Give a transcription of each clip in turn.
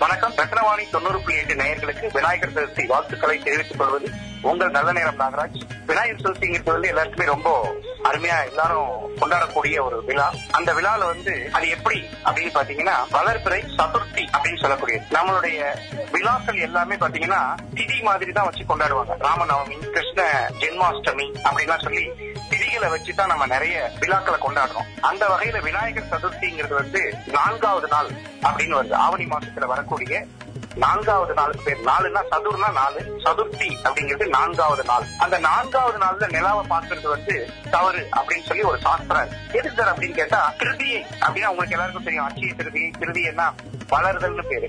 வணக்கம். ரத்னவாணி தொண்ணூறு புள்ளி எட்டு நேயர்களுக்கு விநாயகர் சதுர்த்தி வாழ்த்துக்களை தெரிவித்துக் கொள்வது உங்கள் நல்ல நேரம் நாகராஜ். விநாயகர் சதுர்த்திங்கிறது வந்து எல்லாருக்குமே ரொம்ப அருமையா எல்லாரும் கொண்டாடக்கூடிய ஒரு விழா. அந்த விழால வந்து அது எப்படி அப்படின்னு பாத்தீங்கன்னா வளர்பிறை சதுர்த்தி அப்படின்னு சொல்லக்கூடியது. நம்மளுடைய விழாக்கள் எல்லாமே பாத்தீங்கன்னா திதி மாதிரி தான் வச்சு கொண்டாடுவாங்க. ராமநவமி கிருஷ்ண ஜென்மாஷ்டமி அப்படின்லாம் சொல்லி திதிகளை வச்சுதான் நம்ம நிறைய விழாக்களை கொண்டாடுறோம். அந்த வகையில விநாயகர் சதுர்த்திங்கிறது வந்து நான்காவது நாள் அப்படின்னு வருது. ஆவணி மாசத்துல வரக்கூடிய நான்காவது நாளுக்கு பேர். நாலுன்னா சதுர்னா நாலு சதுர்த்தி அப்படிங்கிறது நான்காவது நாள். அந்த நான்காவது நாள்ல நிலாவை பார்க்கறது வந்து தவறு அப்படின்னு சொல்லி ஒரு சாஸ்திரம் எது சார் அப்படின்னு கேட்டா திருதியை அப்படின்னா உங்களுக்கு எல்லாருக்கும் தெரியும். அச்சய திருதியை திருதியன்னா வளருதல்னு பேரு.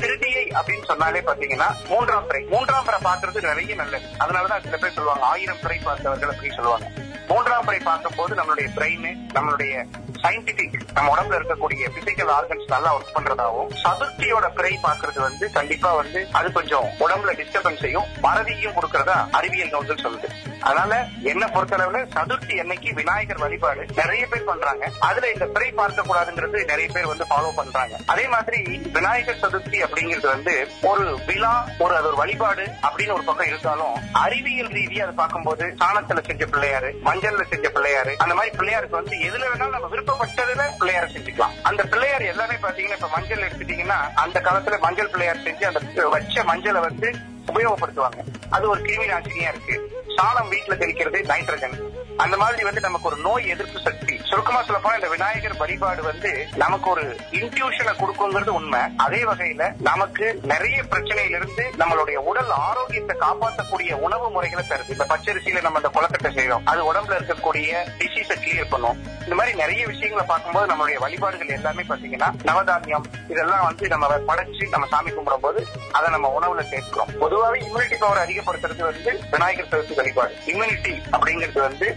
திருதியை அப்படின்னு சொன்னாலே பாத்தீங்கன்னா மூன்றாம் பிறை. மூன்றாம் பிறை பாக்குறது நிறைய நல்லது. அதனாலதான் சில பேர் சொல்லுவாங்க ஆயிரம் பிறை பார்த்தவர்கள் அப்படின்னு சொல்லுவாங்க. மூன்றாம் பிறை பார்க்கும் போது நம்மளுடைய பிரெயின் நம்மளுடைய சயின்டிபிக் நம்ம உடம்புல இருக்கக்கூடிய பிசிக்கல் ஆர்கன்ஸ் நல்லா ஒர்க் பண்றதாவும் சதுர்த்தியோட பிறை பாக்குறது வந்து கண்டிப்பா வந்து அது கொஞ்சம் உடம்புல டிஸ்டர்பன்ஸையும் மறதியும் கொடுக்கறதா அறிவியல் நூல்கள் சொல்லுது. அதனால என்ன பொறுத்தளவுல சதுர்த்தி அன்னைக்கு விநாயகர் வழிபாடு நிறைய பேர் பண்றாங்க. அதுல இந்த பிறை பார்க்க கூடாதுங்கிறது நிறைய பேர் வந்து ஃபாலோ பண்றாங்க. அதே மாதிரி விநாயகர் சதுர்த்தி அப்படிங்கிறது வந்து ஒரு விழா ஒரு அது ஒரு வழிபாடு அப்படின்னு ஒரு பக்கம் இருந்தாலும் அறிவியல் ரீதியா அதை பார்க்கும்போது சாணத்துல செஞ்ச பிள்ளையாரு மஞ்சள்ல செஞ்ச பிள்ளையாரு அந்த மாதிரி பிள்ளையாருக்கு வந்து எதுல வேணாலும் நம்ம விருப்பப்பட்டதுல பிள்ளையார செஞ்சுக்கலாம். அந்த பிள்ளையார் எல்லாமே பாத்தீங்கன்னா இப்ப மஞ்சள் எடுத்துட்டீங்கன்னா அந்த காலத்துல மஞ்சள் பிள்ளையார் செஞ்சு அந்த வச்ச மஞ்சளை வந்து உபயோகப்படுத்துவாங்க. அது ஒரு கிருமி நாசினியா இருக்கு. சாணம் வீட்டுல தெளிக்கிறது நைட்ரஜன் அந்த மாதிரி வந்து நமக்கு ஒரு நோய் எதிர்ப்பு சக்தி. சுருக்கமா சொல்ல போனா இந்த விநாயகர் வழிபாடு வந்து நமக்கு ஒரு இன்ட்யூஷனை கொடுக்குங்கிறது உண்மை. அதே வகையில நமக்கு நிறைய பிரச்சனையில இருந்து நம்மளுடைய உடல் ஆரோக்கியத்தை காப்பாற்றக்கூடிய உணவு முறைகளை தருது. இந்த பச்சரிசியில நம்ம இந்த குளக்கட்டை செய்யறோம் அது உடம்புல இருக்கக்கூடிய டிசீஸை கிளியர் பண்ணும். இந்த மாதிரி நிறைய விஷயங்களை பார்க்கும்போது நம்மளுடைய வழிபாடுகள் எல்லாமே பாத்தீங்கன்னா நவதானியம் இதெல்லாம் வந்து நம்ம படைச்சு நம்ம சாமி கும்பிடும் போது அதை நம்ம உணவுல சேர்க்கிறோம். பொதுவாகவே இம்யூனிட்டி பவர் அதிகப்படுத்துறது வந்து விநாயகர் சதுர்த்தி வழிபாடு. இம்யூனிட்டி அப்படிங்கிறது வந்து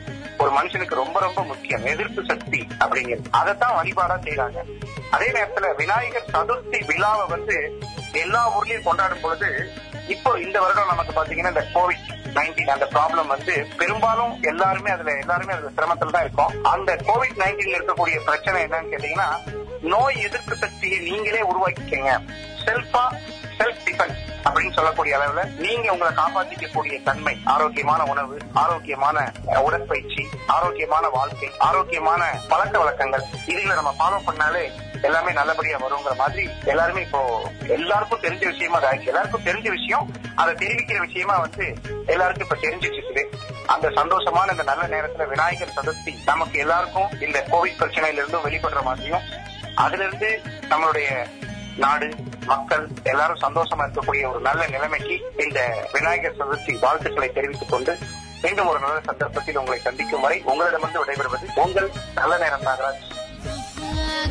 ஒரு மனுஷனுக்கு ரொம்ப ரொம்ப முக்கியம் எதிர்ப்பு சக்தி அப்படிங்கிறது. அதைத்தான் வழிபாடா செய்யறாங்க அதே நேரத்துல விநாயகர் சதுர்த்தி விழாவை வந்து எல்லா ஊர்லயும் கொண்டாடும் பொழுது இப்போ இந்த வருடம் நமக்கு பாத்தீங்கன்னா இந்த கோவிட் நைன்டீன் அந்த ப்ராப்ளம் வந்து பெரும்பாலும் எல்லாருமே அதுல எல்லாருமே அதுல சிரமத்துல தான் இருக்கும். அந்த கோவிட் நைன்டீன்ல இருக்கக்கூடிய பிரச்சனை என்னன்னு கேட்டீங்கன்னா நோய் எதிர்ப்பு சக்தியை நீங்களே உருவாக்கிக்கங்க. செல்ஃபா செல்ஃப் டிஃபென்ஸ் அப்படின்னு சொல்லக்கூடிய அளவுல நீங்க உங்களை காப்பாற்றிக்கக்கூடிய தன்மை ஆரோக்கியமான உணவு ஆரோக்கியமான உடற்பயிற்சி ஆரோக்கியமான வாழ்க்கை ஆரோக்கியமான பழக்க வழக்கங்கள் இதுகளை நம்ம ஃபாலோ பண்ணாலே எல்லாமே நல்லபடியா வருங்கிற மாதிரி எல்லாருமே இப்போ எல்லாருக்கும் தெரிஞ்ச விஷயமா ஆயிடுச்சு எல்லாருக்கும் தெரிஞ்ச விஷயம் அதை தெரிவிக்கிற விஷயமா வந்து எல்லாருக்கும் இப்ப தெரிஞ்சிட்டு அந்த சந்தோஷமான இந்த நல்ல நேரத்துல விநாயகர் சதுர்த்தி நமக்கு எல்லாருக்கும் இந்த கோவிட் பிரச்சனையில இருந்தும் வெளிப்படுற மாதிரியும் அதுல இருந்து நம்மளுடைய நாடு மக்கள் எல்லாரும் சந்தோஷமா இருக்கக்கூடிய ஒரு நல்ல நிலைமைக்கு இந்த விநாயகர் சதுர்த்தி வாழ்த்துக்களை தெரிவித்துக் கொண்டு மீண்டும் ஒரு நல்ல சந்தர்ப்பத்தில் உங்களை சந்திக்கும் வரை உங்களிடமிருந்து விடைபெறுவது உங்கள் நல்ல நேரம் நாகராஜ்.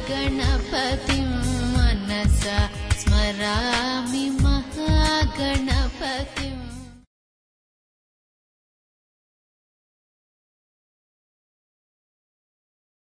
கணபதி மனசா ஸ்மராமி மகா கணபதி